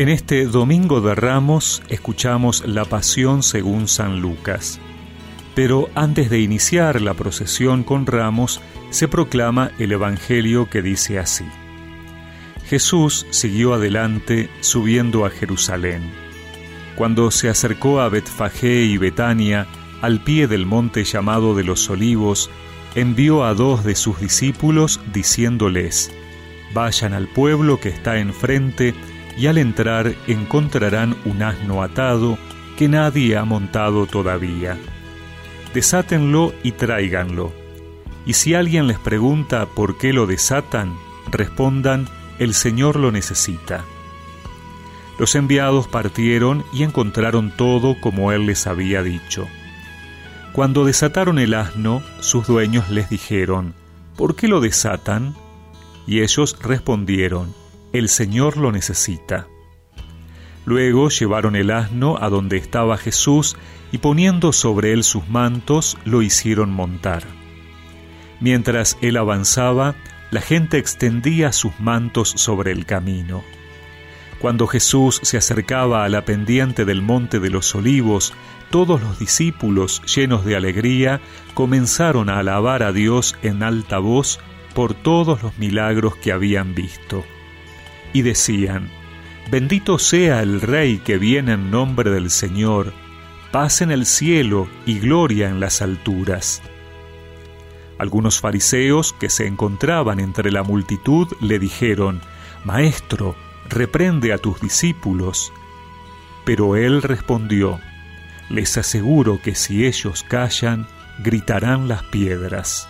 En este Domingo de Ramos escuchamos la Pasión según San Lucas. Pero antes de iniciar la procesión con ramos, se proclama el Evangelio que dice así. Jesús siguió adelante subiendo a Jerusalén. Cuando se acercó a Betfagé y Betania, al pie del monte llamado de los Olivos, envió a dos de sus discípulos diciéndoles, Vayan al pueblo que está enfrente, y al entrar encontrarán un asno atado que nadie ha montado todavía. Desátenlo y tráiganlo. Y si alguien les pregunta por qué lo desatan, respondan, el Señor lo necesita. Los enviados partieron y encontraron todo como Él les había dicho. Cuando desataron el asno, sus dueños les dijeron, ¿por qué lo desatan? Y ellos respondieron, el Señor lo necesita. Luego llevaron el asno a donde estaba Jesús y poniendo sobre él sus mantos lo hicieron montar. Mientras él avanzaba, la gente extendía sus mantos sobre el camino. Cuando Jesús se acercaba a la pendiente del monte de los olivos, todos los discípulos, llenos de alegría, comenzaron a alabar a Dios en alta voz por todos los milagros que habían visto y decían, Bendito sea el Rey que viene en nombre del Señor, paz en el cielo y gloria en las alturas. Algunos fariseos que se encontraban entre la multitud le dijeron, Maestro, reprende a tus discípulos. Pero él respondió, Les aseguro que si ellos callan, gritarán las piedras.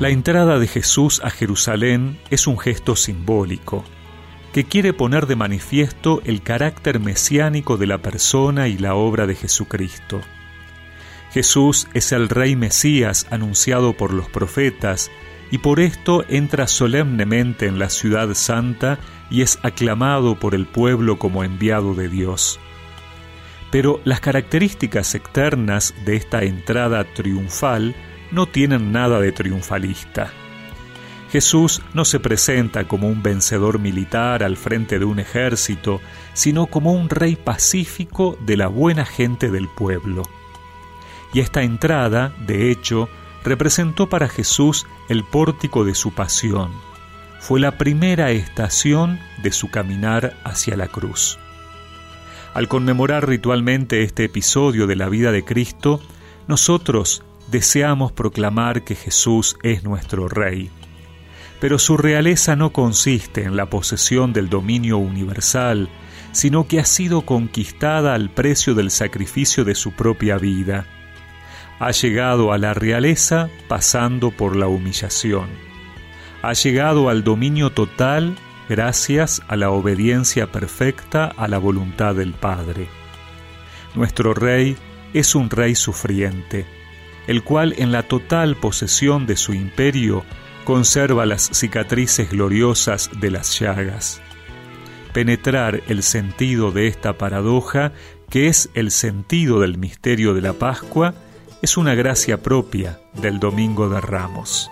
La entrada de Jesús a Jerusalén es un gesto simbólico que quiere poner de manifiesto el carácter mesiánico de la persona y la obra de Jesucristo. Jesús es el Rey Mesías anunciado por los profetas y por esto entra solemnemente en la ciudad santa y es aclamado por el pueblo como enviado de Dios. Pero las características externas de esta entrada triunfal no tienen nada de triunfalista. Jesús no se presenta como un vencedor militar al frente de un ejército, sino como un rey pacífico de la buena gente del pueblo. Y esta entrada, de hecho, representó para Jesús el pórtico de su pasión. Fue la primera estación de su caminar hacia la cruz. Al conmemorar ritualmente este episodio de la vida de Cristo, nosotros deseamos proclamar que Jesús es nuestro Rey. Pero su realeza no consiste en la posesión del dominio universal, sino que ha sido conquistada al precio del sacrificio de su propia vida. Ha llegado a la realeza pasando por la humillación. Ha llegado al dominio total gracias a la obediencia perfecta a la voluntad del Padre. Nuestro Rey es un Rey sufriente el cual en la total posesión de su imperio conserva las cicatrices gloriosas de las llagas. Penetrar el sentido de esta paradoja, que es el sentido del misterio de la Pascua, es una gracia propia del Domingo de Ramos.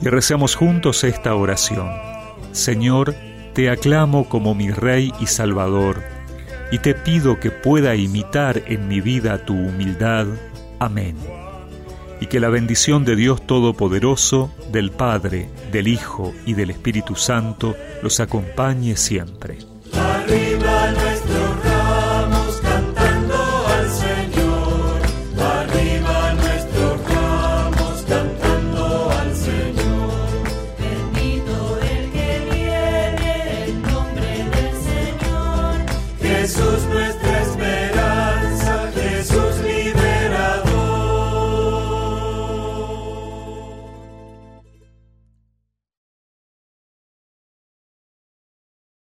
Y recemos juntos esta oración. Señor, te aclamo como mi Rey y Salvador, y te pido que pueda imitar en mi vida tu humildad. Amén. Y que la bendición de Dios Todopoderoso, del Padre, del Hijo y del Espíritu Santo los acompañe siempre.